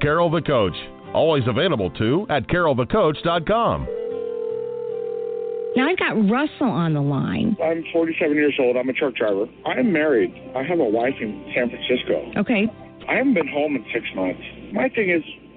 Carol the Coach. Always available too at carolthecoach.com. Now, I've got Russell on the line. I'm 47 years old. I'm a truck driver. I'm married. I have a wife in San Francisco. Okay. I haven't been home in six months. My thing is,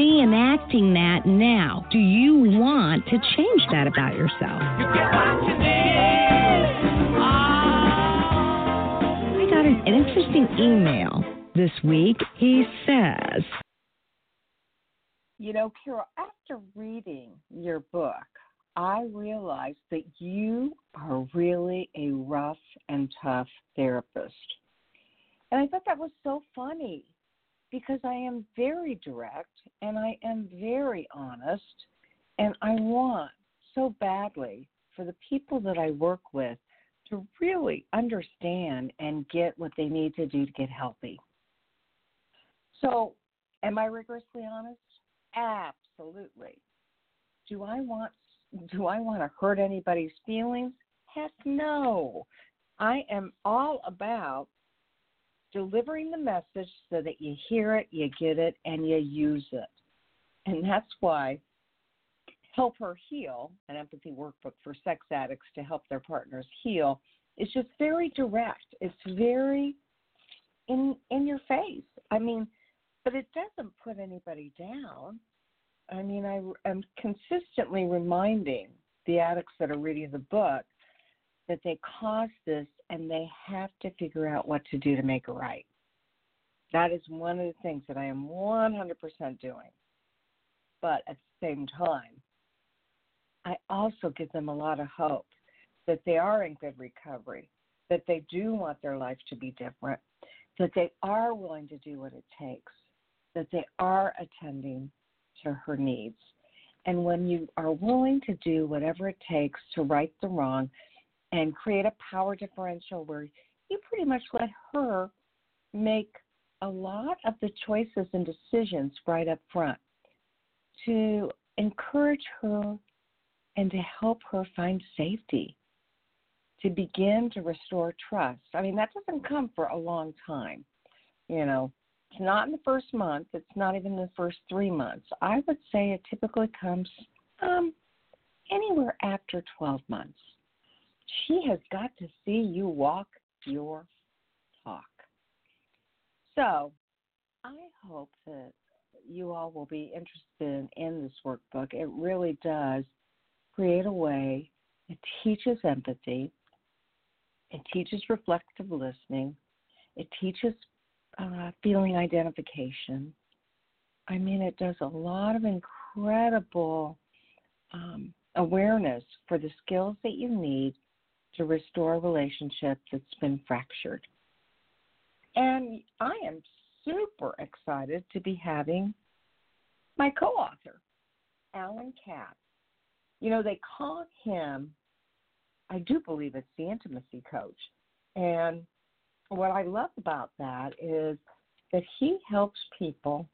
reenacting that now. Do you want to change that about yourself? I got an, an interesting email this week. He says, You know, Carol, after reading your book, I realized that you are really a rough and tough therapist. And I thought that was so funny because I am very direct and I am very honest. And I want so badly for the people that I work with to really understand and get what they need to do to get healthy. So, am I rigorously honest? Absolutely. Do I want do I want to hurt anybody's feelings? Heck no. I am all about delivering the message so that you hear it, you get it, and you use it. And that's why Help Her Heal, an empathy workbook for sex addicts to help their partners heal, is just very direct. It's very in in your face. I mean, but it doesn't put anybody down. I mean, I am consistently reminding the addicts that are reading the book that they caused this and they have to figure out what to do to make it right. That is one of the things that I am 100% doing. But at the same time, I also give them a lot of hope that they are in good recovery, that they do want their life to be different, that they are willing to do what it takes, that they are attending to her needs. And when you are willing to do whatever it takes to right the wrong and create a power differential where you pretty much let her make a lot of the choices and decisions right up front to encourage her and to help her find safety, to begin to restore trust. I mean, that doesn't come for a long time. You know, it's not in the first month, it's not even the first three months. I would say it typically comes um, anywhere after 12 months. She has got to see you walk your talk. So I hope that you all will be interested in this workbook. It really does create a way, it teaches empathy, it teaches reflective listening, it teaches uh, feeling identification. I mean, it does a lot of incredible um, awareness for the skills that you need to restore a relationship that's been fractured. And I am super excited to be having my co author, Allan Katz. You know, they call him, I do believe it's the intimacy coach. And what I love about that is that he helps people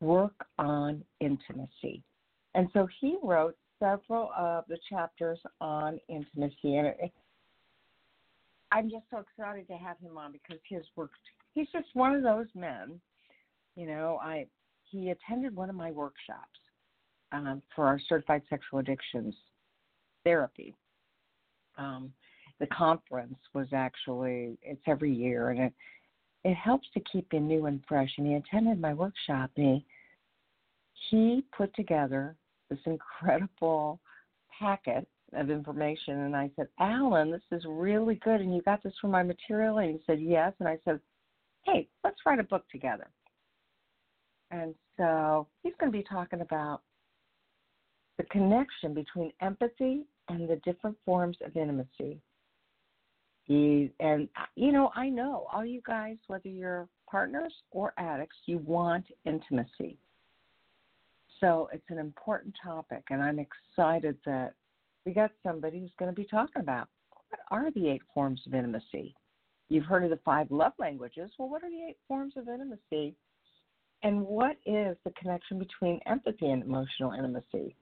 work on intimacy. And so he wrote several of the chapters on intimacy. And I'm just so excited to have him on because his work, he's just one of those men. You know, I he attended one of my workshops um, for our certified sexual addictions therapy. Um, the conference was actually it's every year, and it it helps to keep you new and fresh. And he attended my workshop, and he he put together this incredible packet of information. And I said, Allan, this is really good. And you got this from my material? And he said, Yes. And I said, Hey, let's write a book together. And so he's going to be talking about the connection between empathy and the different forms of intimacy. He, and, you know, I know all you guys, whether you're partners or addicts, you want intimacy. So it's an important topic, and I'm excited that we got somebody who's going to be talking about what are the eight forms of intimacy. You've heard of the five love languages. Well, what are the eight forms of intimacy? And what is the connection between empathy and emotional intimacy?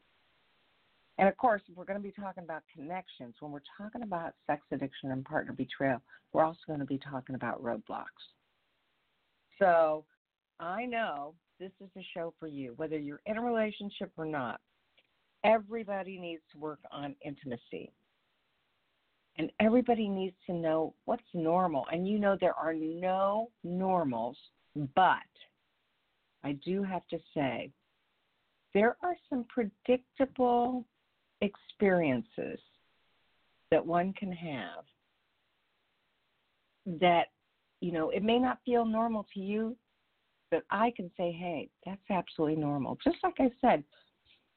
And of course, we're going to be talking about connections. When we're talking about sex addiction and partner betrayal, we're also going to be talking about roadblocks. So I know this is a show for you, whether you're in a relationship or not. Everybody needs to work on intimacy. And everybody needs to know what's normal. And you know, there are no normals, but I do have to say, there are some predictable experiences that one can have that, you know, it may not feel normal to you, but I can say, hey, that's absolutely normal. Just like I said,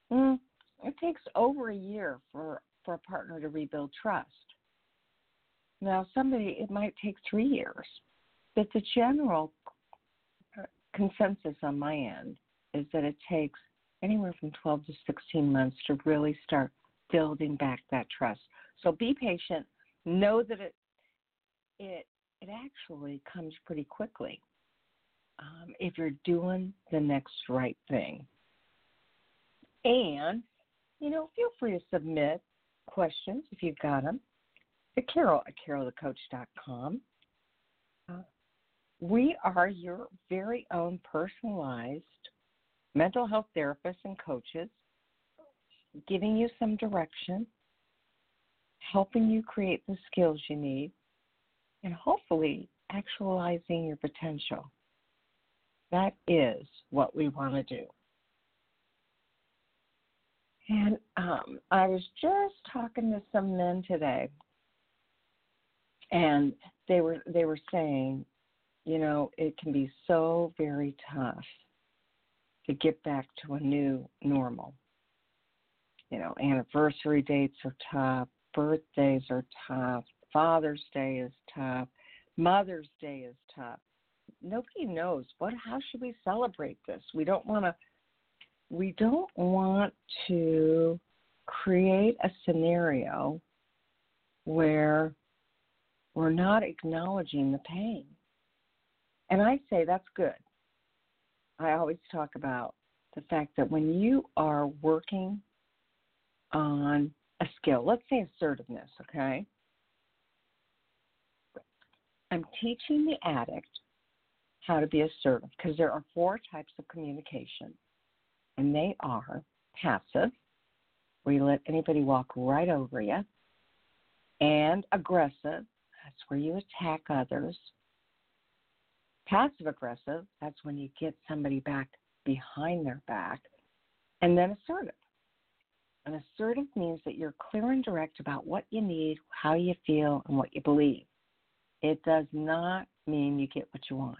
mm, it takes over a year for, for a partner to rebuild trust. Now, somebody, it might take three years. But the general consensus on my end is that it takes anywhere from 12 to 16 months to really start building back that trust. So be patient. Know that it it it actually comes pretty quickly um, if you're doing the next right thing. And you know, feel free to submit questions if you've got them to Carol at carolthecoach.com. Uh, we are your very own personalized mental health therapists and coaches, giving you some direction, helping you create the skills you need, and hopefully actualizing your potential. That is what we want to do. And um, I was just talking to some men today, and they were they were saying you know, it can be so very tough to get back to a new normal. You know, anniversary dates are tough, birthdays are tough, Father's Day is tough, Mother's Day is tough. Nobody knows what how should we celebrate this? We don't want to we don't want to create a scenario where we're not acknowledging the pain. And I say that's good. I always talk about the fact that when you are working on a skill, let's say assertiveness, okay? I'm teaching the addict how to be assertive because there are four types of communication, and they are passive, where you let anybody walk right over you, and aggressive, that's where you attack others Passive aggressive, that's when you get somebody back behind their back. And then assertive. And assertive means that you're clear and direct about what you need, how you feel, and what you believe. It does not mean you get what you want.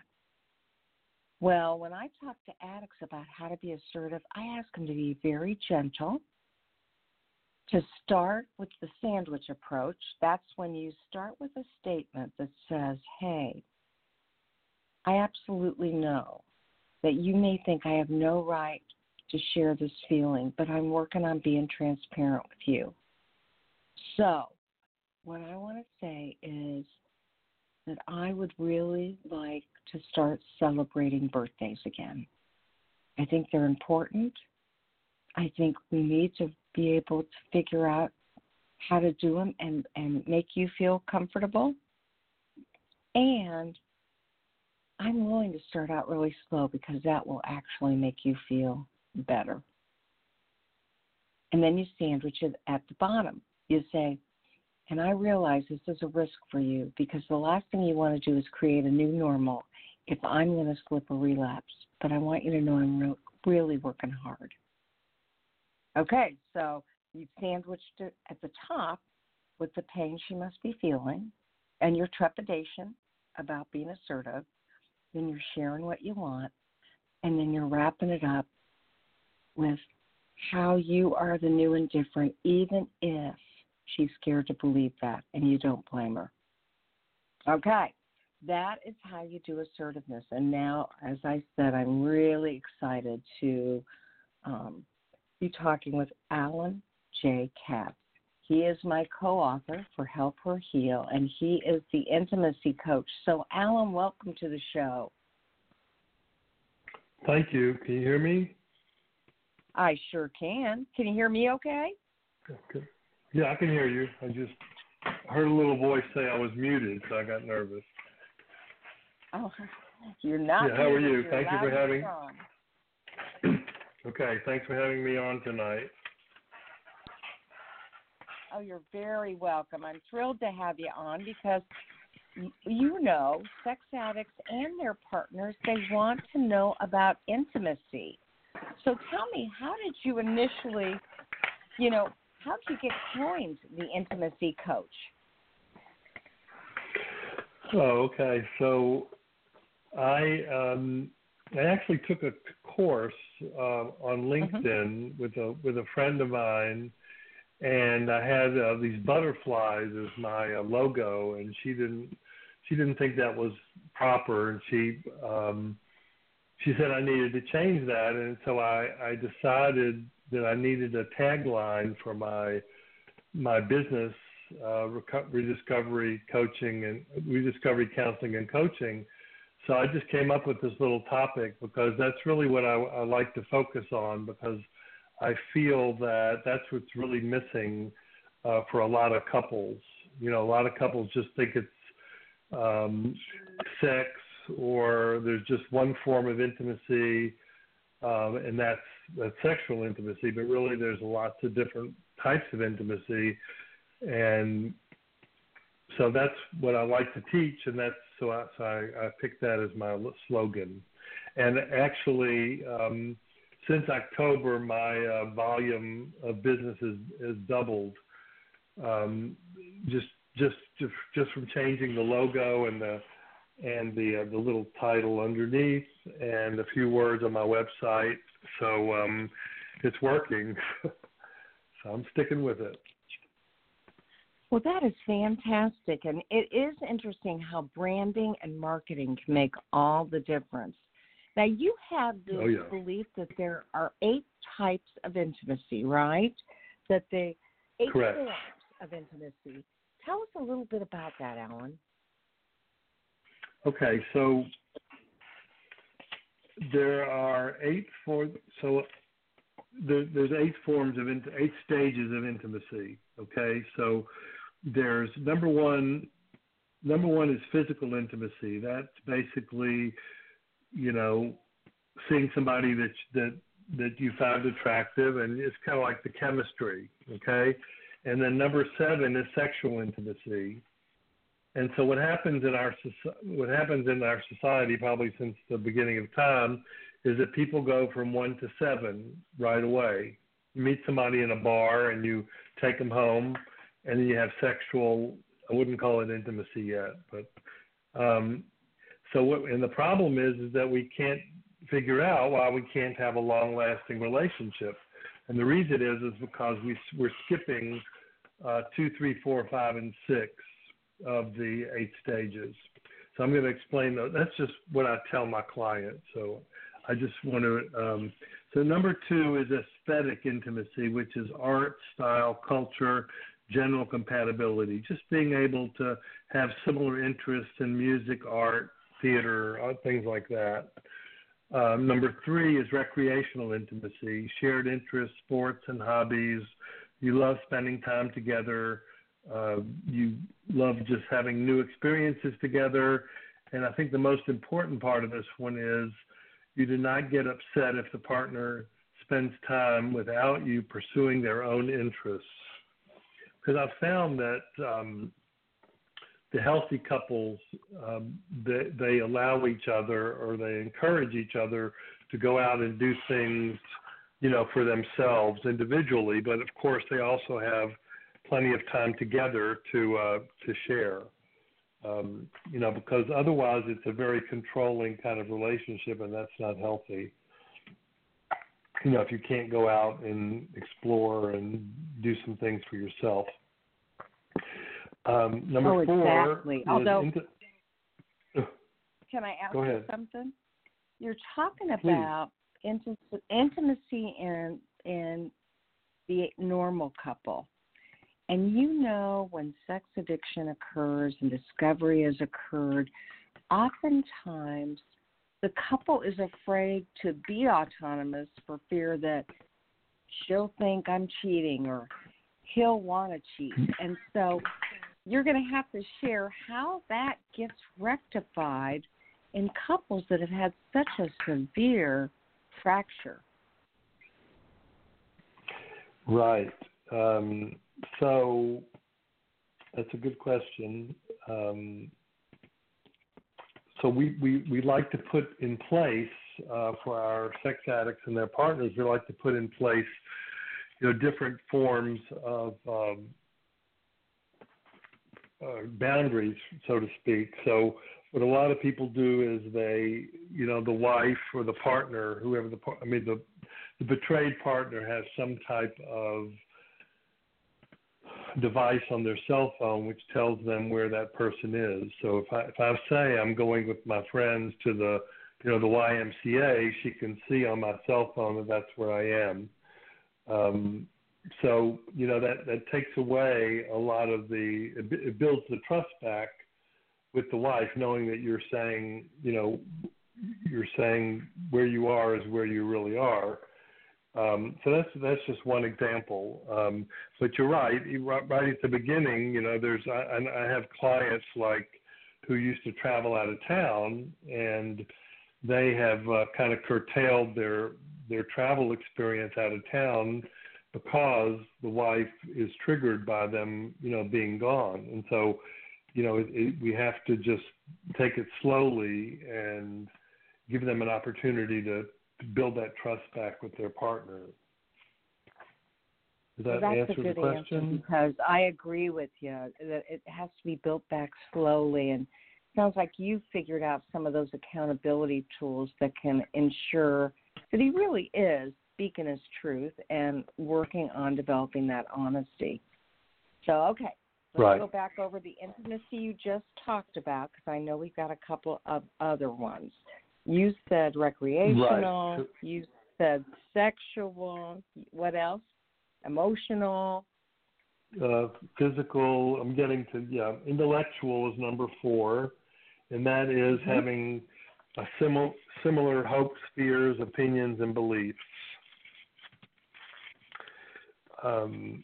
Well, when I talk to addicts about how to be assertive, I ask them to be very gentle, to start with the sandwich approach. That's when you start with a statement that says, Hey, I absolutely know that you may think I have no right to share this feeling, but I'm working on being transparent with you. So, what I want to say is that I would really like to start celebrating birthdays again. I think they're important. I think we need to be able to figure out how to do them and, and make you feel comfortable. And I'm willing to start out really slow because that will actually make you feel better. And then you sandwich it at the bottom. You say, and I realize this is a risk for you because the last thing you want to do is create a new normal if I'm going to slip or relapse. But I want you to know I'm re- really working hard. Okay, so you've sandwiched it at the top with the pain she must be feeling and your trepidation about being assertive. Then you're sharing what you want, and then you're wrapping it up with how you are the new and different, even if she's scared to believe that, and you don't blame her. Okay, that is how you do assertiveness. And now, as I said, I'm really excited to um, be talking with Allan J. Katz. He is my co author for Help Her Heal, and he is the intimacy coach. So, Allan, welcome to the show. Thank you. Can you hear me? I sure can. Can you hear me okay? Okay. Yeah, I can hear you. I just heard a little voice say I was muted, so I got nervous. Oh, you're not. Yeah, how are you? Thank you for having. Okay, thanks for having me on tonight. Oh, you're very welcome. I'm thrilled to have you on because you know, sex addicts and their partners, they want to know about intimacy. So tell me, how did you initially, you know, how did you get coined the intimacy coach? Oh, okay. So I um, I actually took a course uh, on LinkedIn with a with a friend of mine, and I had uh, these butterflies as my uh, logo, and she didn't she didn't think that was proper, and she um, she said I needed to change that, and so I I decided that I needed a tagline for my my business uh, rediscovery coaching and rediscovery counseling and coaching. So I just came up with this little topic because that's really what I, I like to focus on because I feel that that's what's really missing uh, for a lot of couples. You know, a lot of couples just think it's um, sex or there's just one form of intimacy, um, and that's that's sexual intimacy. But really, there's lots of different types of intimacy, and so that's what I like to teach, and that's so I, so I, I picked that as my slogan. And actually, um, since October, my uh, volume of business has, has doubled. Um, just just just from changing the logo and the and the uh, the little title underneath and a few words on my website. So um, it's working. so I'm sticking with it. Well, that is fantastic. And it is interesting how branding and marketing can make all the difference. Now, you have the Oh, yeah. belief that there are eight types of intimacy, right? That the eight Correct. forms of intimacy. Tell us a little bit about that, Allan. Okay, so there are eight for so there, there's eight forms of eight stages of intimacy. Okay, so there's number one. Number one is physical intimacy. That's basically, you know, seeing somebody that that that you found attractive, and it's kind of like the chemistry. Okay, and then number seven is sexual intimacy. And so what happens in our what happens in our society, probably since the beginning of time, is that people go from one to seven right away. You meet somebody in a bar and you take them home, and then you have sexual. I wouldn't call it intimacy yet, but um, so what? And the problem is, is that we can't figure out why we can't have a long-lasting relationship. And the reason is, is because we we're skipping uh, two, three, four, five, and six of the eight stages. So I'm going to explain those. That's just what I tell my clients. So I just want to. Um, so number two is aesthetic intimacy, which is art, style, culture, general compatibility. Just being able to have similar interests in music, art, theater, uh, things like that. Um, number three is recreational intimacy, shared interests, sports, and hobbies. You love spending time together. Uh, you love just having new experiences together. And I think the most important part of this one is you do not get upset if the partner spends time without you pursuing their own interests. Because I've found that um, the healthy couples um, they, they allow each other or they encourage each other to go out and do things you know for themselves individually but of course they also have plenty of time together to uh, to share. Um, you know because otherwise it's a very controlling kind of relationship and that's not healthy. You know if you can't go out and explore and do some things for yourself. Um, number oh, four exactly. Although, into, can I ask Go you something? You're talking about inti- intimacy in in the normal couple, and you know when sex addiction occurs and discovery has occurred, oftentimes the couple is afraid to be autonomous for fear that she'll think I'm cheating or he'll want to cheat, and so you're going to have to share how that gets rectified in couples that have had such a severe fracture. Right. Um, so that's a good question. Um, so we, we, we like to put in place uh, for our sex addicts and their partners, we like to put in place, you know, different forms of um, uh, boundaries, so to speak. So what a lot of people do is they, you know, the wife or the partner, whoever the, I mean, the, the betrayed partner has some type of device on their cell phone which tells them where that person is. So if I if I say I'm going with my friends to the you know the YMCA, she can see on my cell phone that that's where I am. Um, so you know that that takes away a lot of the it, builds the trust back with the wife, knowing that you're saying you know you're saying where you are is where you really are. Um, so that's that's just one example. Um, but you're right. Right at the beginning, you know, there's I, and I have clients like who used to travel out of town, and they have uh, kind of curtailed their their travel experience out of town because the wife is triggered by them, you know, being gone. And so, you know, it, it, we have to just take it slowly and give them an opportunity to, to build that trust back with their partner. Does that Well, answer the question? because I agree with you that it has to be built back slowly and sounds like you figured out some of those accountability tools that can ensure that he really is speaking his truth and working on developing that honesty. So, okay, let's Right. go back over the intimacy you just talked about because I know we've got a couple of other ones. You said recreational. Right. You said sexual. What else? Emotional. uh, physical. I'm getting to yeah. Intellectual is number four, and that is Mm-hmm. having a similar similar hopes, fears, opinions, and beliefs. Um,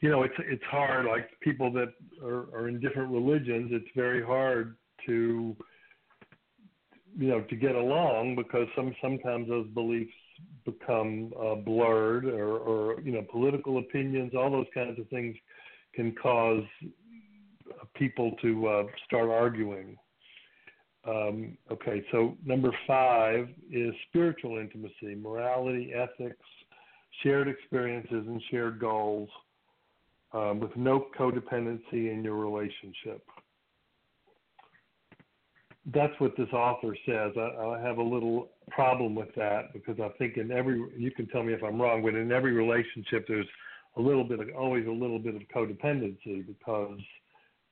you know, it's it's hard. Like people that are, are in different religions, it's very hard to you know to get along because some sometimes those beliefs become uh, blurred or, or you know political opinions all those kinds of things can cause people to uh, start arguing. Um, okay so number five is spiritual intimacy morality ethics shared experiences and shared goals um, with no codependency in your relationship that's what this author says. I, I have a little problem with that because I think in every you can tell me if I'm wrong, but in every relationship there's a little bit of always a little bit of codependency because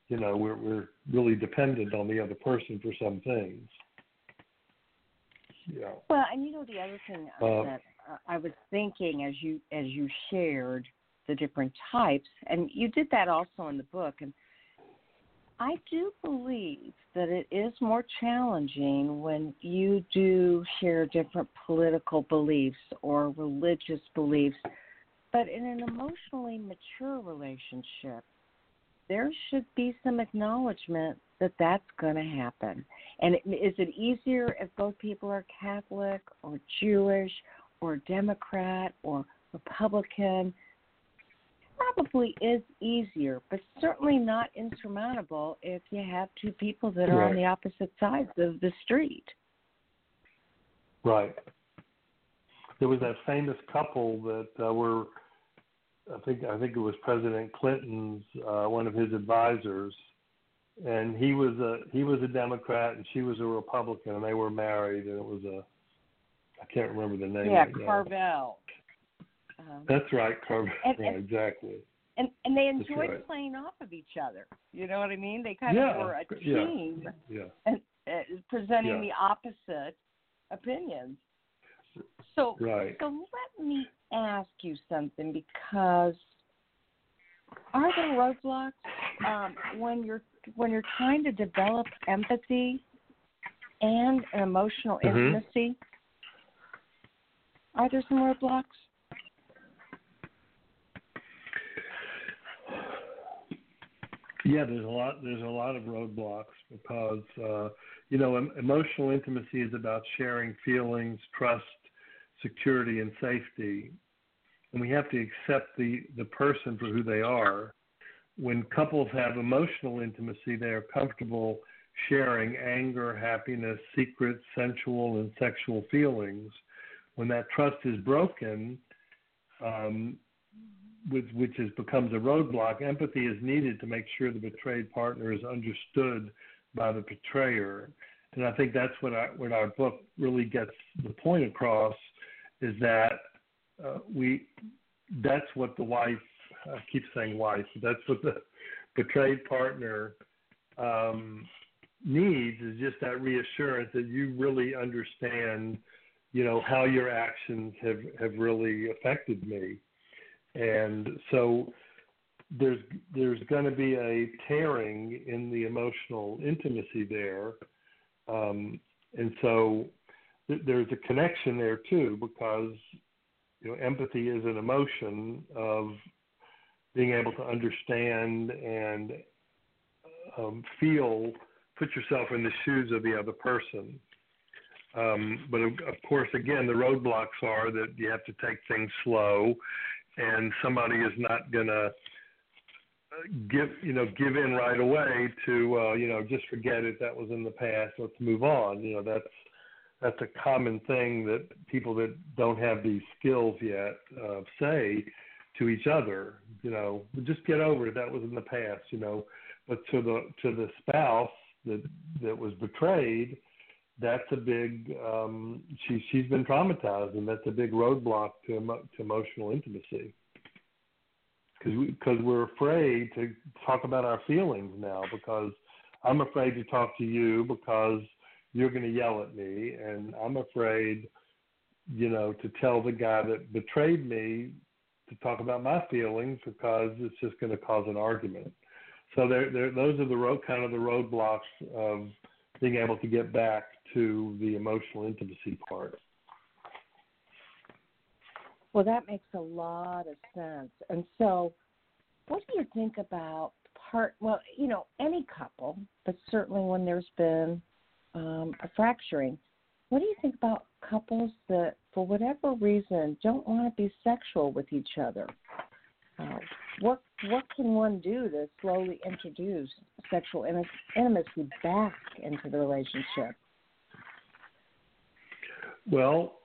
you know we're we're really dependent on the other person for some things. Yeah. Well, and you know the other thing uh, Uh, that I was thinking as you as you shared the different types, and you did that also in the book. And I do believe that it is more challenging when you do share different political beliefs or religious beliefs. But in an emotionally mature relationship, there should be some acknowledgement that that's going to happen. And is it easier if both people are Catholic or Jewish or Democrat or Republican? Probably is easier, but certainly not insurmountable if you have two people that are right. on the opposite sides of the street. Right. There was that famous couple that uh, were, I think, I think it was President Clinton's uh, one of his advisors, and he was a he was a Democrat and she was a Republican, and they were married, and it was a I can't remember the name. Yeah, right now. Um, That's right, Carmen. And- exactly. and and they enjoyed right. playing off of each other. You know what I mean? They kind Yeah, of were a team Yeah. yeah. and uh, presenting Yeah. the opposite opinions. So Right. so let me ask you something because are there roadblocks um, when you're when you're trying to develop empathy and an emotional Mhm. intimacy? Are there some roadblocks? Yeah, there's a lot. There's a lot of roadblocks because uh, you know em- emotional intimacy is about sharing feelings, trust, security, and safety, and we have to accept the the person for who they are. When couples have emotional intimacy, they are comfortable sharing anger, happiness, secrets, sensual and sexual feelings. When that trust is broken, um, which, which is becomes a roadblock. Empathy is needed to make sure the betrayed partner is understood by the betrayer, and I think that's what our what our book really gets the point across is that uh, we that's what the wife I keep saying wife that's what the betrayed partner um, needs is just that reassurance that you really understand you know how your actions have have really affected me and so there's there's going to be a tearing in the emotional intimacy there, um, and so th- there's a connection there too because you know empathy is an emotion of being able to understand and um, feel, put yourself in the shoes of the other person. Um, but of, of course, again, the roadblocks are that you have to take things slow and somebody is not going to give you know give in right away to uh, you know just forget it that was in the past let's move on. You know that's that's a common thing that people that don't have these skills yet uh, say to each other you know just get over it that was in the past you know. But to the to the spouse that that was betrayed that's a big um she she's been traumatized and that's a big roadblock to emo- to emotional intimacy. Because we, cause we're afraid to talk about our feelings now because I'm afraid to talk to you because you're going to yell at me and I'm afraid you know to tell the guy that betrayed me to talk about my feelings because it's just going to cause an argument. So there there those are the road kind of the roadblocks of being able to get back to the emotional intimacy part. Well, that makes a lot of sense. And so, what do you think about part? Well, you know, any couple, but certainly when there's been um, a fracturing, what do you think about couples that, for whatever reason, don't want to be sexual with each other? Uh, what what can one do to slowly introduce sexual intimacy back into the relationship? Well,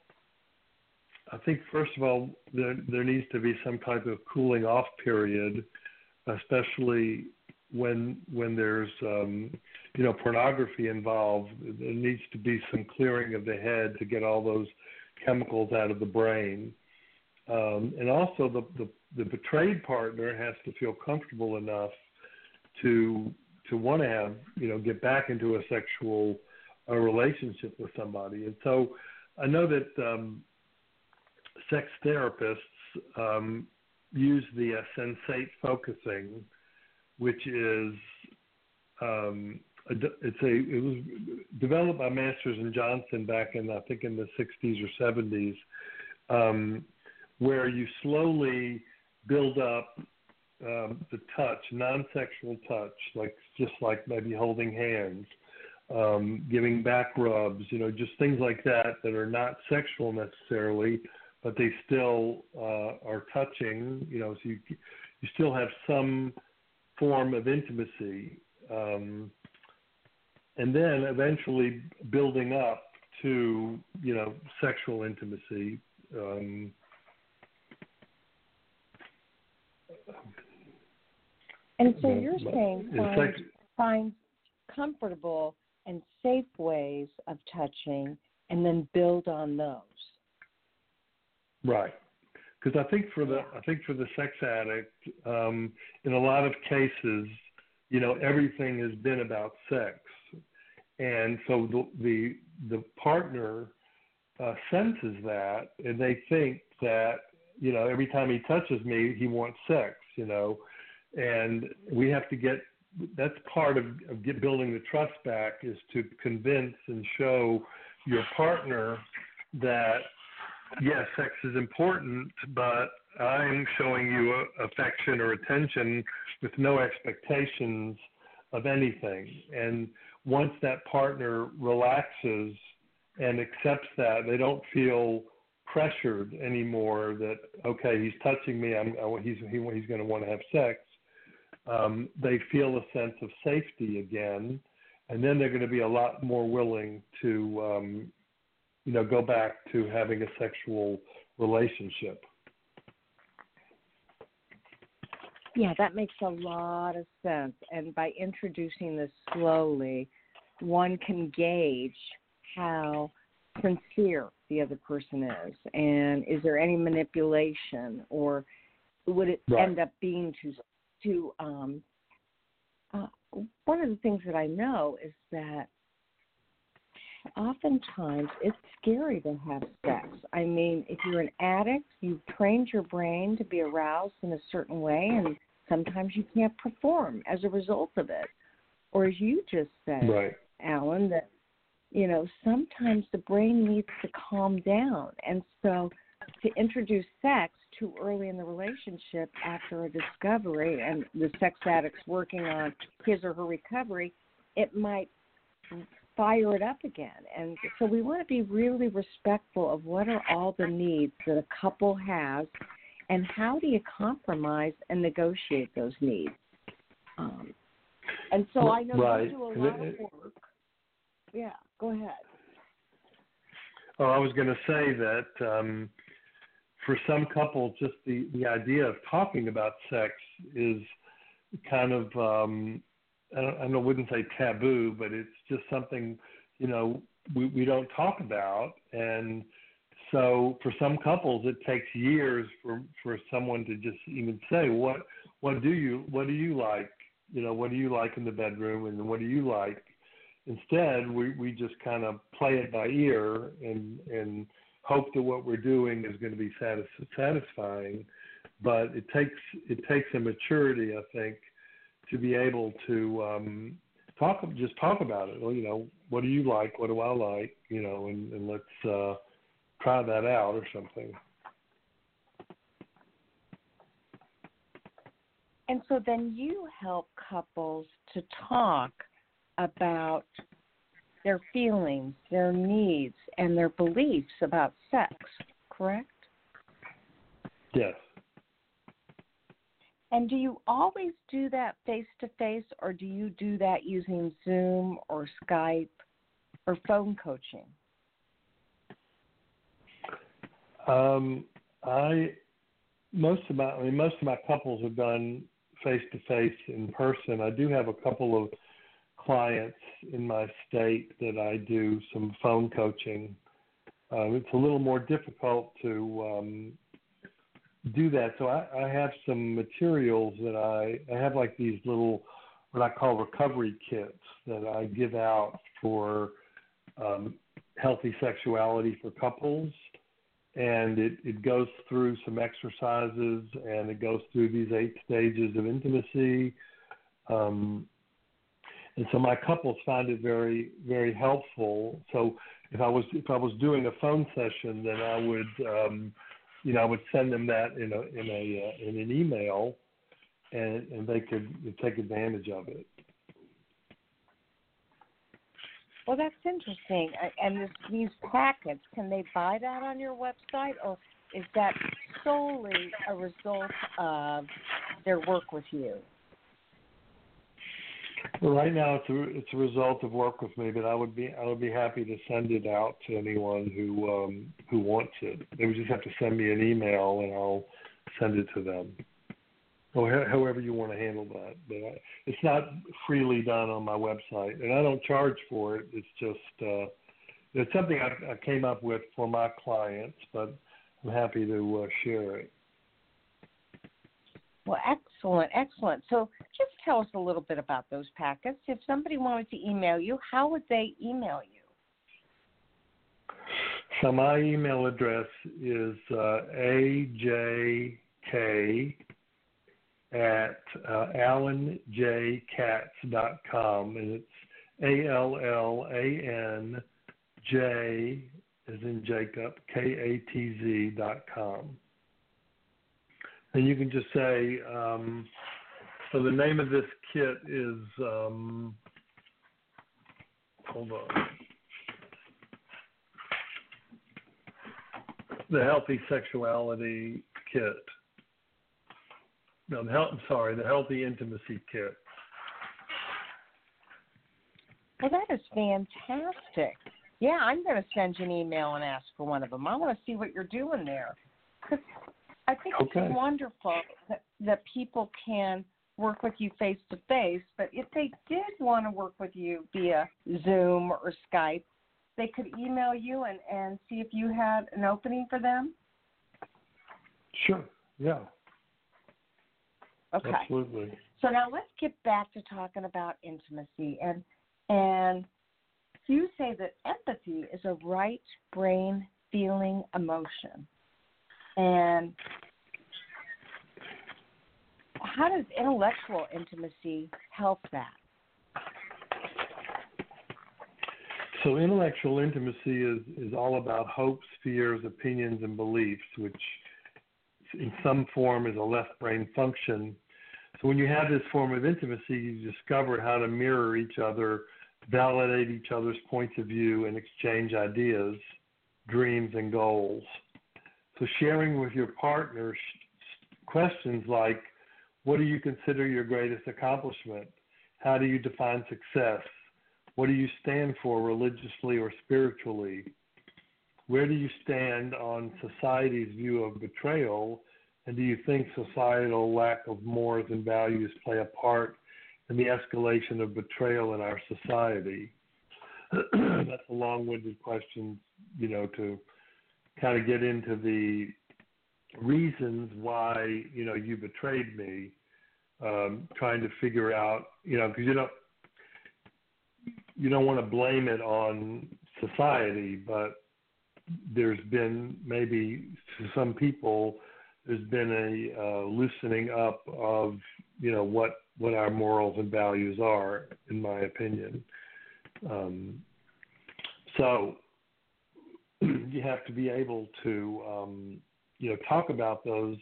I think first of all there there needs to be some type of cooling off period, especially when when there's um, you know pornography involved. There needs to be some clearing of the head to get all those chemicals out of the brain, um, and also the, the the betrayed partner has to feel comfortable enough to to want to have you know get back into a sexual a relationship with somebody, and so I know that um, sex therapists um, use the uh, sensate focusing, which is um, it's a it was developed by Masters and Johnson back in I think in the 60s or 70s, um, where you slowly build up um, the touch, non-sexual touch, like just like maybe holding hands, um, giving back rubs, you know, just things like that that are not sexual necessarily, but they still uh, are touching. You know, so you you still have some form of intimacy, um, and then eventually building up to you know sexual intimacy. Um, and so you're saying find, find comfortable and safe ways of touching and then build on those. Right. Because I think for the I think for the sex addict, um, in a lot of cases, you know, everything has been about sex, and so the the, the partner uh, senses that, and they think that you know every time he touches me, he wants sex, you know, and we have to get that's part of, of get, building the trust back is to convince and show your partner that yes, sex is important, but I'm showing you affection or attention with no expectations of anything. And once that partner relaxes and accepts that, they don't feel pressured anymore that okay, he's touching me, I'm he's he, he's going to want to have sex um, they feel a sense of safety again, and then they're going to be a lot more willing to, um, you know, go back to having a sexual relationship. Yeah, that makes a lot of sense. And by introducing this slowly, one can gauge how sincere the other person is, and is there any manipulation, or would it right. end up being too to um, uh, one of the things that I know is that oftentimes it's scary to have sex. I mean, if you're an addict, you've trained your brain to be aroused in a certain way, and sometimes you can't perform as a result of it. Or as you just said, right. Allan, that you know sometimes the brain needs to calm down, and so to introduce sex too early in the relationship after a discovery and the sex addict's working on his or her recovery, it might fire it up again. And so we want to be really respectful of what are all the needs that a couple has and how do you compromise and negotiate those needs. Um, and so I know right. you do a lot of work. Yeah, go ahead. Oh, I was going to say that um, for some couples, just the, the idea of talking about sex is kind of, um, I, don't, I don't, wouldn't say taboo, but it's just something, you know, we, we don't talk about. And so for some couples, it takes years for, for someone to just even say, what, what do you, what do you like? You know, what do you like in the bedroom and what do you like? Instead, we, we just kind of play it by ear and, and, hope that what we're doing is going to be satis- satisfying. But it takes it takes a maturity, I think, to be able to um, talk just talk about it. Well, you know, what do you like? What do I like? You know, and, and let's uh, try that out or something. And so then you help couples to talk about their feelings, their needs, and their beliefs about sex, correct? Yes. And do you always do that face to face, or do you do that using Zoom or Skype or phone coaching? Um, I most of my I mean most of my couples have done face to face in person. I do have a couple of clients in my state that I do some phone coaching. Um, it's a little more difficult to um, do that. So I, I have some materials that I, I have like these little what I call recovery kits that I give out for um, healthy sexuality for couples. And it, it goes through some exercises and it goes through these eight stages of intimacy. Um, and so my couples find it very very helpful. So if I was if I was doing a phone session, then I would um, you know I would send them that in a in a uh, in an email, and and they could take advantage of it. Well, that's interesting. And this, these packets, can they buy that on your website, or is that solely a result of their work with you? Right now it's a it's a result of work with me, but I would be I would be happy to send it out to anyone who um, who wants it. They would just have to send me an email, and I'll send it to them. Or however you want to handle that, but I, it's not freely done on my website, and I don't charge for it. It's just uh, it's something I, I came up with for my clients, but I'm happy to uh, share it. Well, excellent, excellent. So just tell us a little bit about those packets. If somebody wanted to email you, how would they email you? So my email address is uh, ajk at uh, allanjkatz.com, and it's A L L A N J as in Jacob, K A T Z dot com and you can just say, um, so the name of this kit is, um, hold on, the Healthy Sexuality Kit. No, the health, I'm sorry, the Healthy Intimacy Kit. Well, that is fantastic. Yeah, I'm going to send you an email and ask for one of them. I want to see what you're doing there. I think okay. it's wonderful that, that people can work with you face to face, but if they did want to work with you via Zoom or Skype, they could email you and, and see if you had an opening for them? Sure, yeah. Okay. Absolutely. So now let's get back to talking about intimacy and and you say that empathy is a right brain feeling emotion. And how does intellectual intimacy help that? So intellectual intimacy is, is all about hopes, fears, opinions, and beliefs, which in some form is a left brain function. So when you have this form of intimacy, you discover how to mirror each other, validate each other's points of view, and exchange ideas, dreams, and goals. So sharing with your partner questions like, what do you consider your greatest accomplishment? How do you define success? What do you stand for religiously or spiritually? Where do you stand on society's view of betrayal? And do you think societal lack of morals and values play a part in the escalation of betrayal in our society? That's a long-winded question, you know, to kind of get into the reasons why you know you betrayed me um, trying to figure out you know because you don't you don't want to blame it on society but there's been maybe to some people there's been a uh, loosening up of you know what what our morals and values are in my opinion. Um, so you have to be able to um, you know talk about those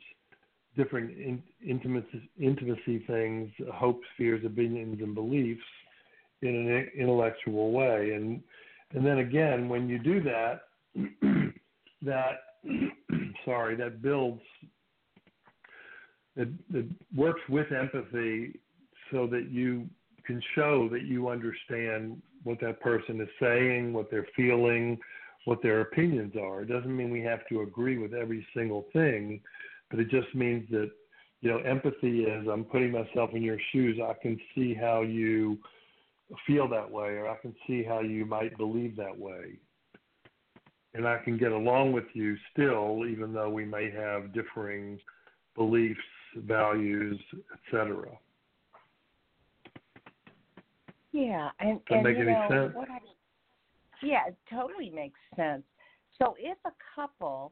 different in, intimacy, intimacy things, hopes, fears, opinions, and beliefs in an intellectual way. And and then again, when you do that, that sorry, that builds it, it works with empathy so that you can show that you understand what that person is saying, what they're feeling, what their opinions are. It doesn't mean we have to agree with every single thing, but it just means that you know empathy is I'm putting myself in your shoes. I can see how you feel that way, or I can see how you might believe that way, and I can get along with you still, even though we may have differing beliefs, values, etc. Yeah, and, that and make you any know, sense? What I, yeah, it totally makes sense. So if a couple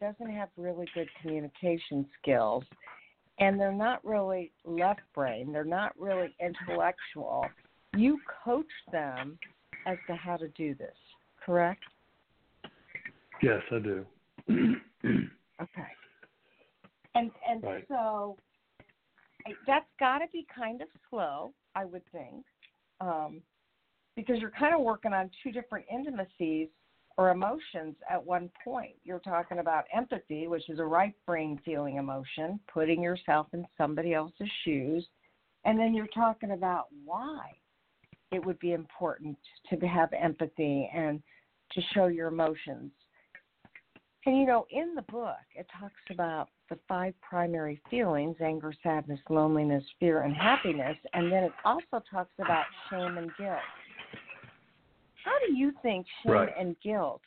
doesn't have really good communication skills and they're not really left brain, they're not really intellectual, you coach them as to how to do this, correct? Yes, I do. okay. And and right. so that's got to be kind of slow, I would think, um, because you're kind of working on two different intimacies or emotions at one point. You're talking about empathy, which is a right brain feeling emotion, putting yourself in somebody else's shoes, and then you're talking about why it would be important to have empathy and to show your emotions. And you know, in the book, it talks about the five primary feelings anger, sadness, loneliness, fear, and happiness. And then it also talks about shame and guilt. How do you think shame right. and guilt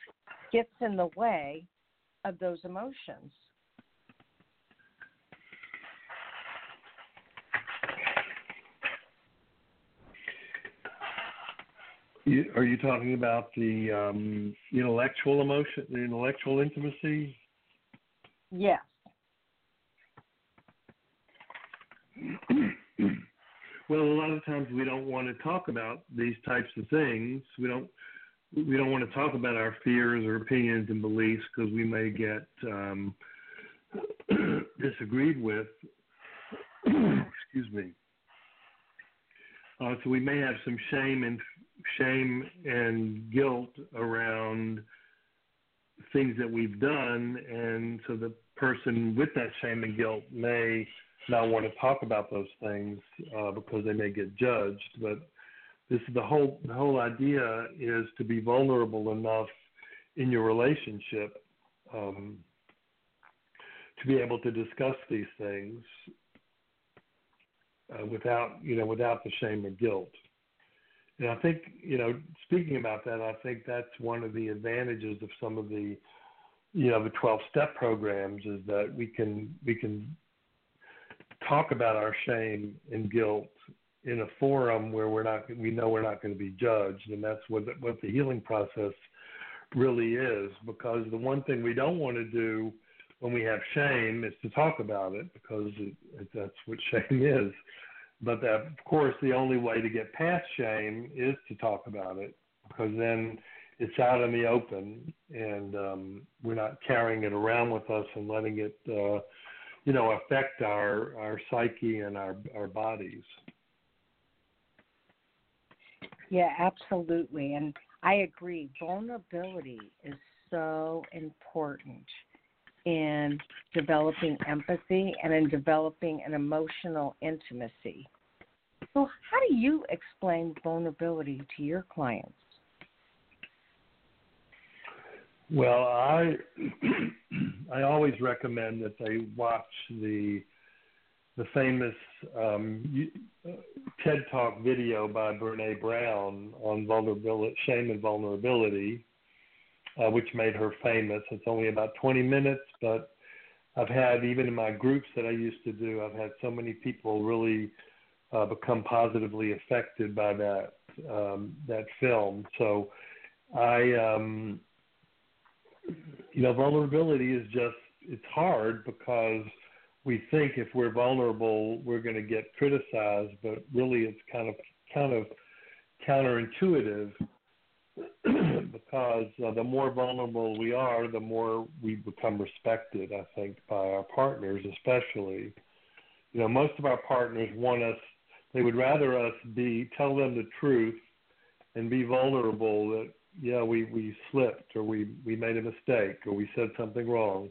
gets in the way of those emotions? You, are you talking about the um, intellectual emotion, the intellectual intimacy? Yes. well, a lot of times we don't want to talk about these types of things. We don't we don't want to talk about our fears or opinions and beliefs because we may get um, disagreed with. Excuse me. Uh, so we may have some shame and shame and guilt around things that we've done, and so the person with that shame and guilt may not want to talk about those things uh, because they may get judged. But this is the whole the whole idea is to be vulnerable enough in your relationship um, to be able to discuss these things uh, without you know without the shame or guilt. And I think you know speaking about that, I think that's one of the advantages of some of the you know the 12 step programs is that we can we can talk about our shame and guilt in a forum where we're not we know we're not going to be judged and that's what the, what the healing process really is because the one thing we don't want to do when we have shame is to talk about it because it, it, that's what shame is. But that, of course the only way to get past shame is to talk about it because then it's out in the open and um, we're not carrying it around with us and letting it uh, you know, affect our our psyche and our our bodies. Yeah, absolutely, and I agree. Vulnerability is so important in developing empathy and in developing an emotional intimacy. So, how do you explain vulnerability to your clients? Well, I I always recommend that they watch the the famous um, TED Talk video by Brene Brown on vulnerability, shame and vulnerability, uh, which made her famous. It's only about 20 minutes, but I've had even in my groups that I used to do, I've had so many people really uh, become positively affected by that um, that film. So I um, you know, vulnerability is just it's hard because we think if we're vulnerable, we're going to get criticized, but really it's kind of kind of counterintuitive because uh, the more vulnerable we are, the more we become respected. I think by our partners, especially. You know, most of our partners want us. They would rather us be tell them the truth and be vulnerable that yeah, we, we slipped or we, we made a mistake or we said something wrong.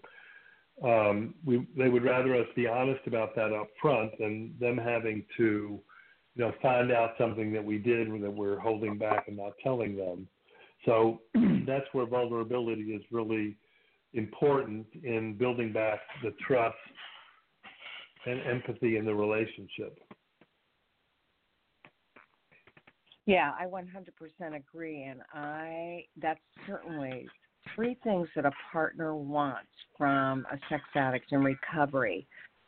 Um, we, they would rather us be honest about that up front than them having to, you know, find out something that we did that we're holding back and not telling them. So that's where vulnerability is really important in building back the trust and empathy in the relationship. Yeah, I 100% agree, and I that's certainly three things that a partner wants from a sex addict in recovery.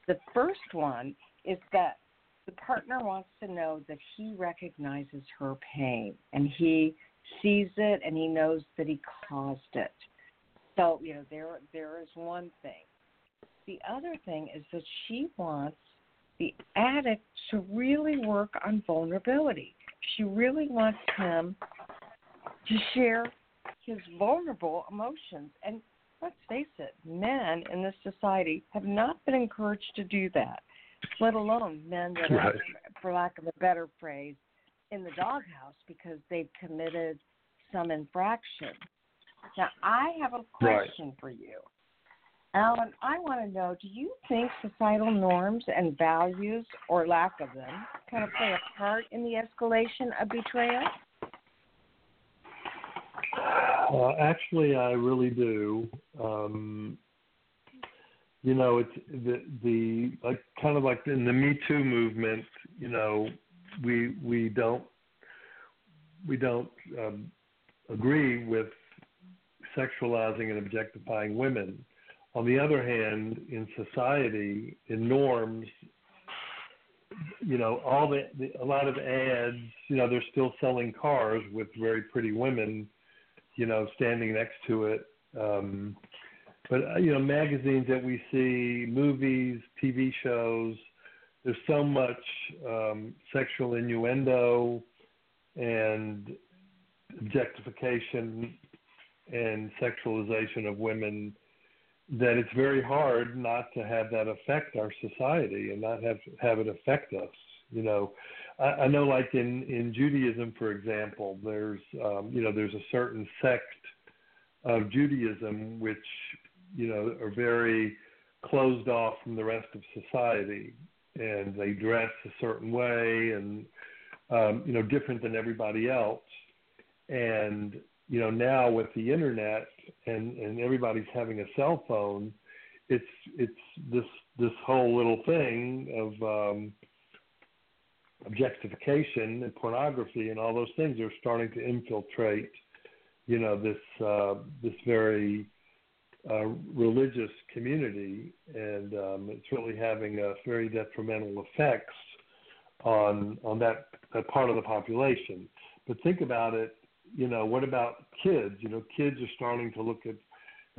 The first one is that the partner wants to know that he recognizes her pain and he sees it and he knows that he caused it. So, you know, there there is one thing. The other thing is that she wants the addict to really work on vulnerability She really wants him to share his vulnerable emotions. And let's face it, men in this society have not been encouraged to do that, let alone men that right. are, for lack of a better phrase, in the doghouse because they've committed some infraction. Now, I have a question right. for you. Allan, I want to know do you think societal norms and values, or lack of them, kind of play a part in the escalation of betrayal? Uh, actually, I really do. Um, you know, it's the the like kind of like in the Me Too movement. You know, we we don't we don't um, agree with sexualizing and objectifying women. On the other hand, in society, in norms, you know, all the, the a lot of ads, you know, they're still selling cars with very pretty women, you know, standing next to it. Um, but uh, you know, magazines that we see, movies, TV shows, there's so much um, sexual innuendo and objectification and sexualization of women that it's very hard not to have that affect our society and not have have it affect us. You know, I, I know like in in Judaism, for example, there's um, you know there's a certain sect of Judaism which you know are very closed off from the rest of society and they dress a certain way and um, you know different than everybody else and you know now with the internet and and everybody's having a cell phone it's it's this this whole little thing of um objectification and pornography and all those things are starting to infiltrate you know this uh this very uh, religious community, and um, it's really having a very detrimental effects on on that, that part of the population. But think about it, you know, what about kids? You know, kids are starting to look at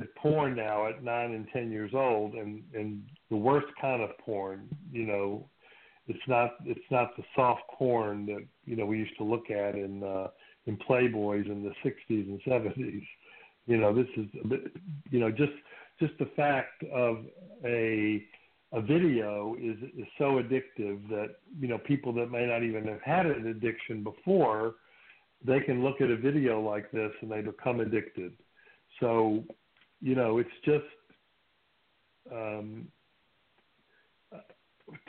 at porn now at nine and ten years old, and and the worst kind of porn. You know, it's not it's not the soft porn that you know we used to look at in uh, in Playboys in the '60s and '70s. You know, this is you know just just the fact of a a video is is so addictive that you know people that may not even have had an addiction before they can look at a video like this and they become addicted. So, you know, it's just um,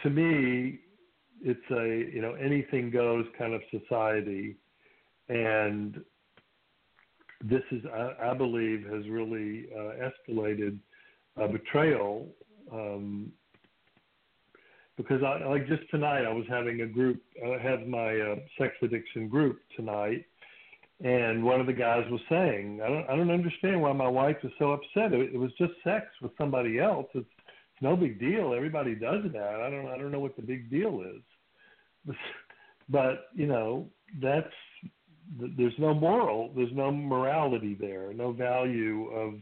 to me, it's a you know anything goes kind of society, and this is, I, I believe, has really uh, escalated uh, betrayal. Um, because I like just tonight, I was having a group, uh, had my uh, sex addiction group tonight, and one of the guys was saying, I don't, I don't understand why my wife is so upset. It, it was just sex with somebody else. It's, it's no big deal. Everybody does that. I don't, I don't know what the big deal is. But, but you know, that's there's no moral, there's no morality there, no value of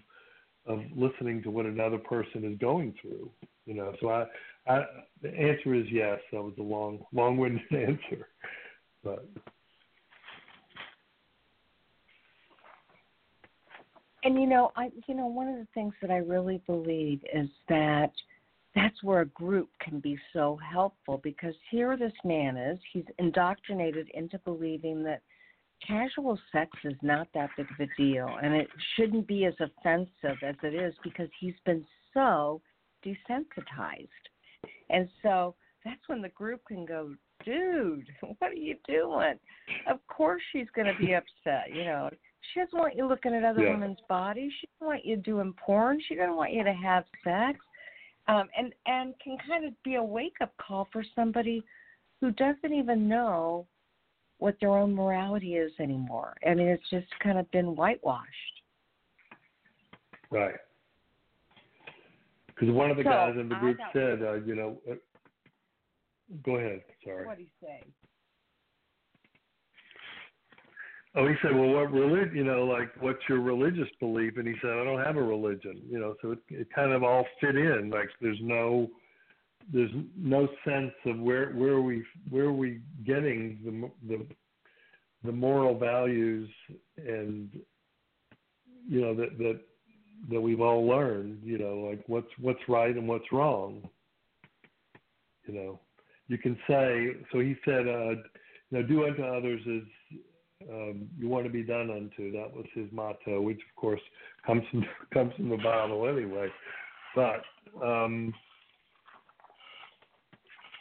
of listening to what another person is going through. You know, so I, I the answer is yes. That was a long, long-winded answer, but. And you know, I you know one of the things that I really believe is that that's where a group can be so helpful because here this man is, he's indoctrinated into believing that casual sex is not that big of a deal and it shouldn't be as offensive as it is because he's been so desensitized. And so that's when the group can go, dude, what are you doing? Of course she's going to be upset. You know, she doesn't want you looking at other yeah. women's bodies. She doesn't want you doing porn. She doesn't want you to have sex. Um, and and can kind of be a wake up call for somebody who doesn't even know what their own morality is anymore. I mean, it's just kind of been whitewashed. Right. Because one of the so, guys in the group said, uh, you know, uh, go ahead. Sorry. What did he say? Oh, he said, well, what religion, you know, like, what's your religious belief? And he said, I don't have a religion, you know, so it, it kind of all fit in. Like, there's no, there's no sense of where where are we where are we getting the the the moral values and you know that that that we've all learned. You know, like what's what's right and what's wrong. You know, you can say. So he said, uh, you know, do unto others as um, you want to be done unto. That was his motto, which of course comes from comes from the Bible anyway. But um,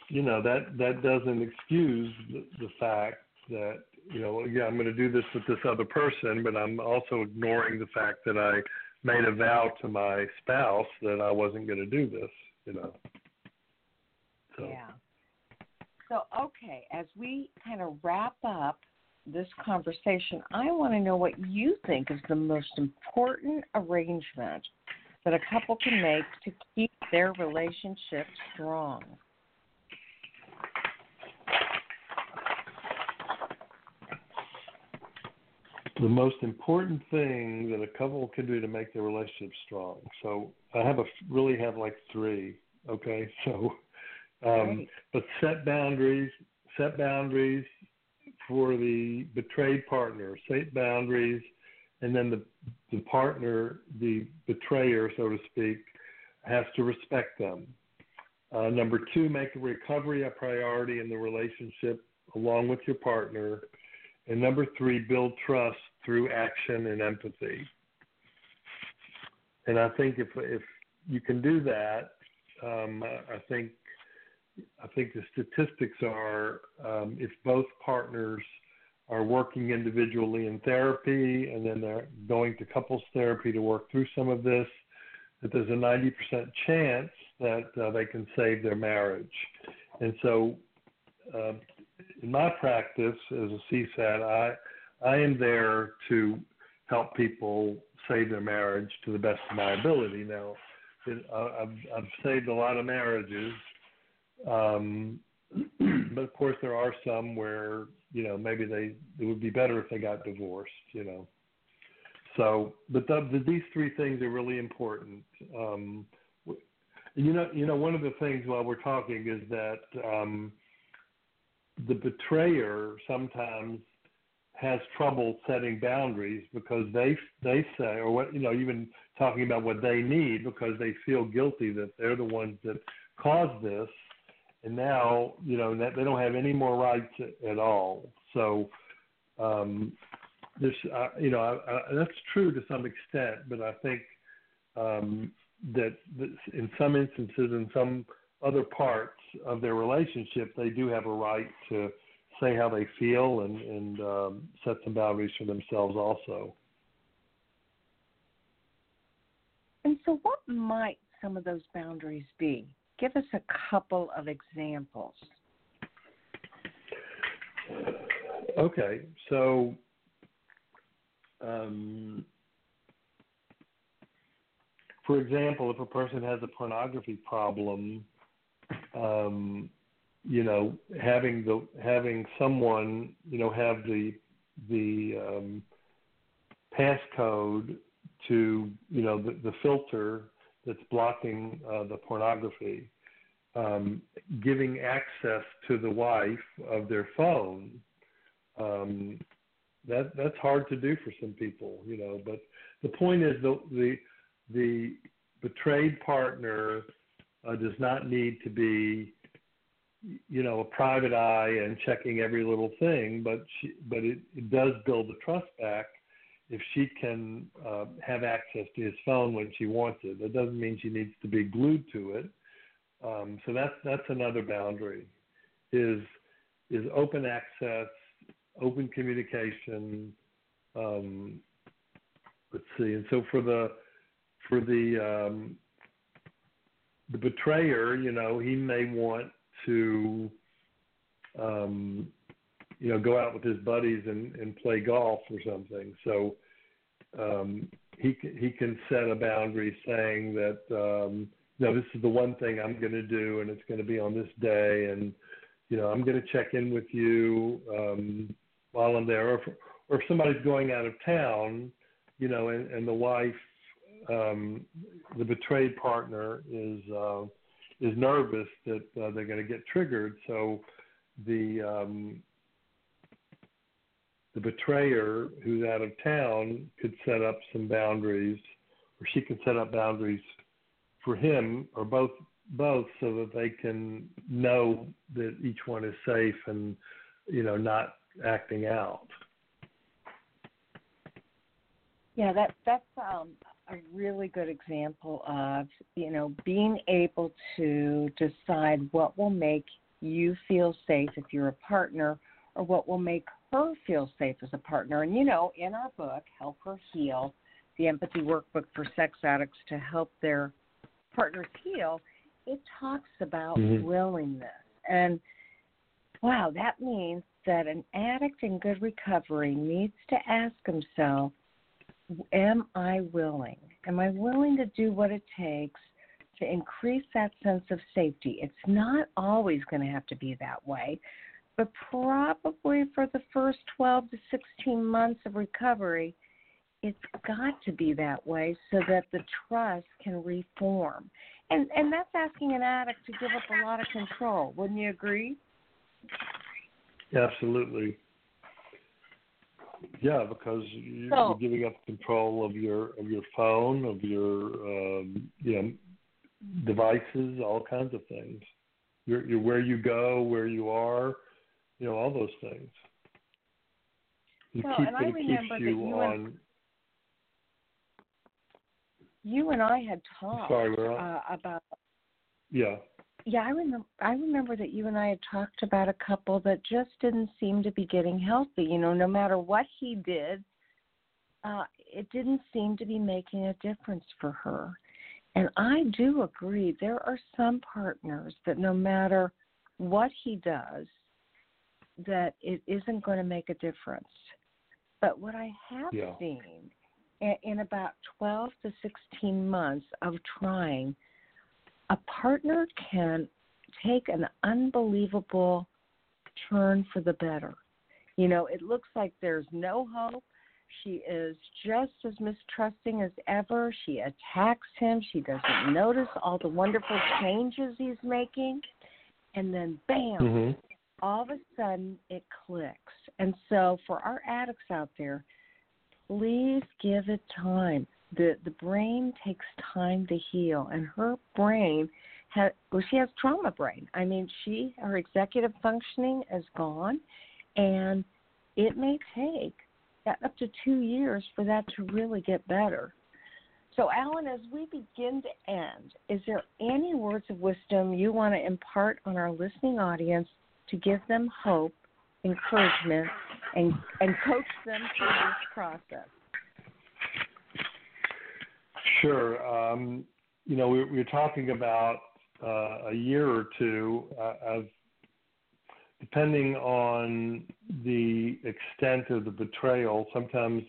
you know that that doesn't excuse the, the fact that you know yeah I'm going to do this with this other person, but I'm also ignoring the fact that I made a vow to my spouse that I wasn't going to do this. You know. So. Yeah. So okay, as we kind of wrap up this conversation, I want to know what you think is the most important arrangement that a couple can make to keep their relationship strong. The most important thing that a couple can do to make their relationship strong. So I have a really have like three. Okay, so um, but set boundaries, set boundaries for the betrayed partner. Set boundaries, and then the the partner, the betrayer, so to speak, has to respect them. Uh, number two, make recovery a priority in the relationship along with your partner. And number three, build trust through action and empathy. And I think if if you can do that, um, I think I think the statistics are um, if both partners are working individually in therapy and then they're going to couples therapy to work through some of this, that there's a 90% chance that uh, they can save their marriage. And so, uh, in my practice as a CSAT, I I am there to help people save their marriage to the best of my ability. Now, it, I've, I've saved a lot of marriages, um, but of course there are some where you know maybe they it would be better if they got divorced. You know, so but the, the, these three things are really important. Um, you know, you know, one of the things while we're talking is that um, the betrayer sometimes has trouble setting boundaries because they they say or what you know even talking about what they need because they feel guilty that they're the ones that caused this. And now you know that they don't have any more rights at all. So um this uh, you know I, I, that's true to some extent but i think um that in some instances in some other parts of their relationship they do have a right to say how they feel and, and um, set some boundaries for themselves also. And so, what might some of those boundaries be? Give us a couple of examples. Okay, so um, for example, if a person has a pornography problem, um, you know, having the having someone, you know, have the the um, passcode to, you know, the, the filter that's blocking uh, the pornography, um, giving access to the wife of their phone. Um, that that's hard to do for some people, you know. But the point is, the the, the betrayed partner uh, does not need to be you know a private eye and checking every little thing but she but it, it does build the trust back if she can uh, have access to his phone when she wants it. That doesn't mean she needs to be glued to it. Um, so that's that's another boundary is is open access open communication um, let's see. And so for the for the um, the betrayer you know he may want to um, you know go out with his buddies and, and play golf or something. So um, he he can set a boundary saying that um, no, this is the one thing I'm going to do, and it's going to be on this day, and you know I'm going to check in with you um, while I'm there, or if, or if somebody's going out of town, you know, and, and the wife, um, the betrayed partner is. Uh, is nervous that uh, they're going to get triggered. So the um, the betrayer who's out of town could set up some boundaries, or she can set up boundaries for him or both both so that they can know that each one is safe and you know not acting out. Yeah, that that's um, a really good example of you know being able to decide what will make you feel safe if you're a partner, or what will make her feel safe as a partner. And you know, in our book, Help Her Heal, the empathy workbook for sex addicts to help their partners heal, it talks about mm-hmm. willingness. And wow, that means that an addict in good recovery needs to ask himself, Am I willing? Am I willing to do what it takes to increase that sense of safety? It's not always going to have to be that way, but probably for the first 12 to 16 months of recovery, it's got to be that way so that the trust can reform. And and that's asking an addict to give up a lot of control. Wouldn't you agree? Absolutely. Yeah, because you're, so, you're giving up control of your of your phone, of your um, you know devices, all kinds of things. You're, you're where you go, where you are, you know, all those things. You well, keep, and I remember you that you on. And, you and I had talked Sorry, uh, about. Yeah. Yeah, I remember. I remember that you and I had talked about a couple that just didn't seem to be getting healthy. You know, no matter what he did, uh, it didn't seem to be making a difference for her. And I do agree. There are some partners that no matter what he does, that it isn't going to make a difference. But what I have yeah. seen in, in about 12 to 16 months of trying, a partner can take an unbelievable turn for the better. You know, it looks like there's no hope. She is just as mistrusting as ever. She attacks him. She doesn't notice all the wonderful changes he's making. And then, bam, mm-hmm. all of a sudden it clicks. And so, for our addicts out there, please give it time. The the brain takes time to heal, and her brain has well, she has trauma brain. I mean, she her executive functioning is gone, and it may take up to two years for that to really get better. So, Allan, as we begin to end, is there any words of wisdom you want to impart on our listening audience to give them hope encouragement and and coach them through this process? Sure. Um, you know, we, we, talking about uh, a year or two uh, of, depending on the extent of the betrayal. Sometimes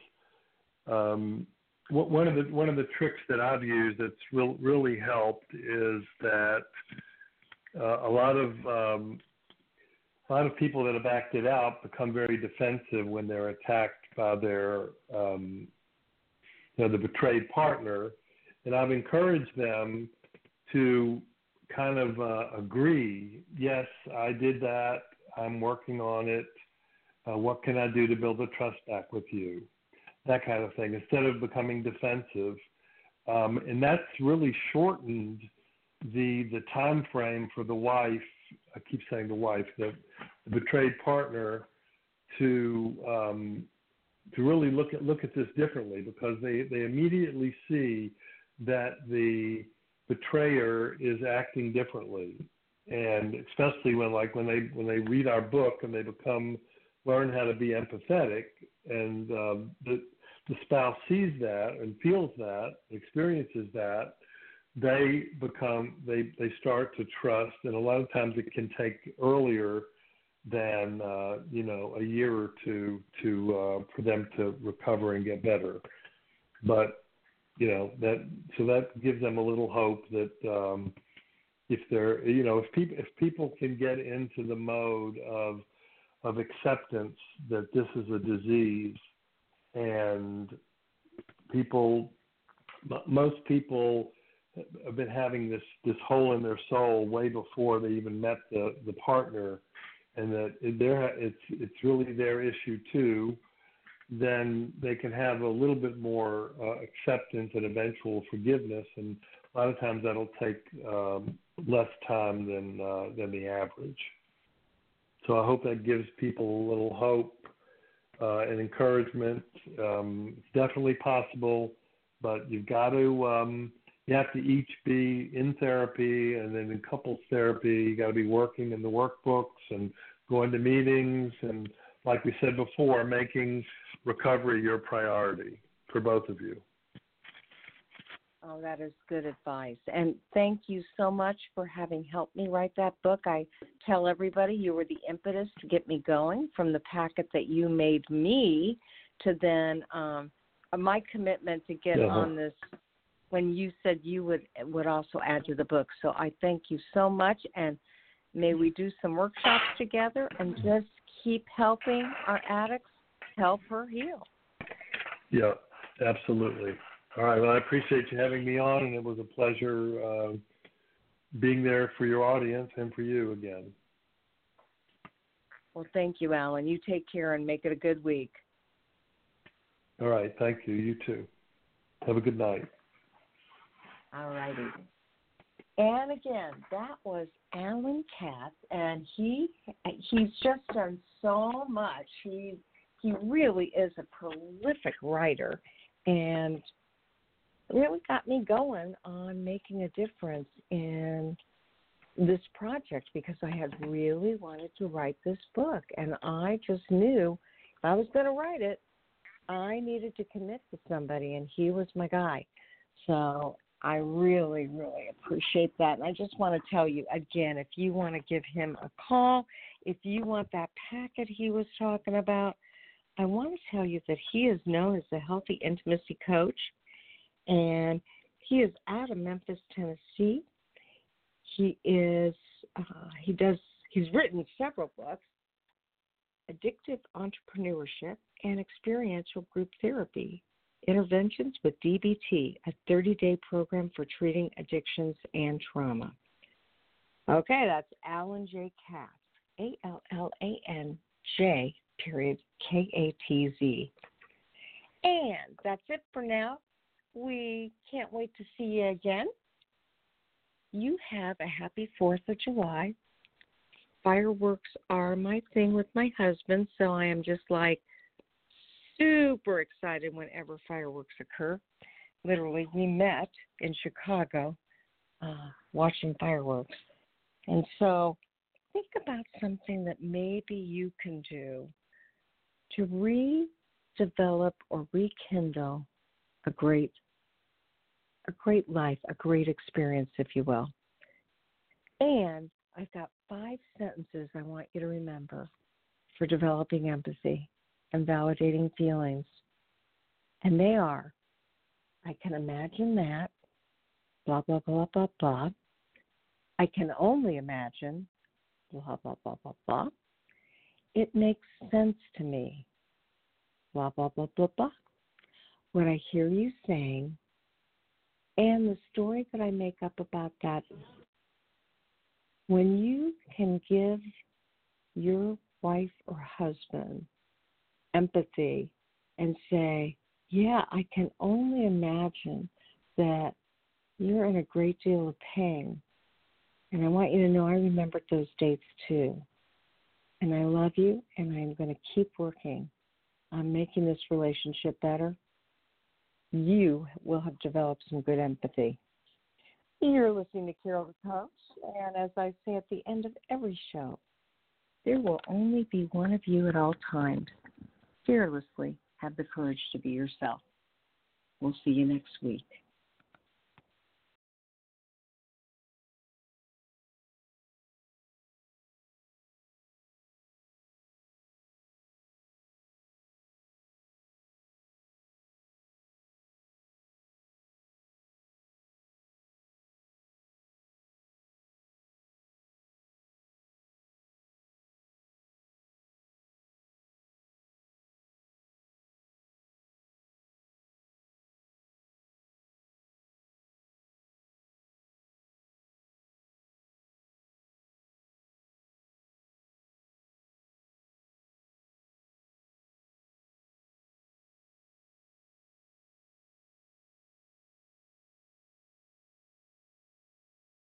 um, one of the one of the tricks that I've used that's re- really helped is that uh, a lot of um, a lot of people that have acted out become very defensive when they're attacked by their um, know the betrayed partner and i've encouraged them to kind of uh, agree yes i did that. I'm working on it. Uh, what can i do to build the trust back with you? That kind of thing instead of becoming defensive. Um, and that's really shortened the the time frame for the wife I keep saying the wife, the, the betrayed partner, to um, to really look at look at this differently because they they immediately see that the betrayer is acting differently, and especially when like when they when they read our book and they become learn how to be empathetic, and um, the the spouse sees that and feels that, experiences that, they become they they start to trust, and a lot of times it can take earlier than uh, you know a year or two to uh, for them to recover and get better. But you know that so that gives them a little hope that um, if they're you know if people if people can get into the mode of of acceptance that this is a disease and people most people have been having this this hole in their soul way before they even met the the partner, and that it's it's really their issue too. then they can have a little bit more uh, acceptance and eventual forgiveness. And a lot of times that'll take um, less time than uh, than the average. So I hope that gives people a little hope uh, and encouragement. Um, it's definitely possible, but you've got to um, you have to each be in therapy and then in couples therapy. You got to be working in the workbooks and going to meetings and, like we said before, making recovery your priority for both of you. Oh, that is good advice. And thank you so much for having helped me write that book. I tell everybody you were the impetus to get me going from the packet that you made me to then um, my commitment to get uh-huh. on this when you said you would would also add to the book. So I thank you so much and may we do some workshops together and just keep helping our addicts help her heal. Yeah, absolutely. All right. Well, I appreciate you having me on, and it was a pleasure uh, being there for your audience and for you again. Well, thank you, Allan. You take care and make it a good week. All right. Thank you. You too. Have a good night. All righty. And again, that was Allan Katz, and he he's just done so much. He he really is a prolific writer, and really got me going on making a difference in this project because I had really wanted to write this book. And I just knew if I was going to write it, I needed to commit to somebody, and he was my guy. So I really, really appreciate that. And I just want to tell you again if you want to give him a call, if you want that packet he was talking about, I want to tell you that he is known as the Healthy Intimacy Coach and he is out of Memphis, Tennessee. He is uh, he does he's written several books, addictive entrepreneurship and experiential group therapy, interventions with DBT, a 30-day program for treating addictions and trauma. Okay, that's Allan J. Katz, A L L A N J period K A T Z. And that's it for now. We can't wait to see you again. You have a happy 4th of July. Fireworks are my thing with my husband, so I am just like super excited whenever fireworks occur. Literally, we met in Chicago uh, watching fireworks. And so think about something that maybe you can do to redevelop or rekindle a great a great life, a great experience, if you will. And I've got five sentences I want you to remember for developing empathy and validating feelings. And they are I can imagine that, blah, blah, blah, blah, blah. I can only imagine, blah, blah, blah, blah, blah. It makes sense to me, blah, blah, blah, blah, blah what I hear you saying and the story that I make up about that. When you can give your wife or husband empathy and say, Yeah, I can only imagine that you're in a great deal of pain. And I want you to know I remembered those dates too. And I love you, and I'm going to keep working on making this relationship better you will have developed some good empathy. You're listening to Carol the Coach, and as I say at the end of every show, there will only be one of you at all times. Fearlessly have the courage to be yourself. We'll see you next week.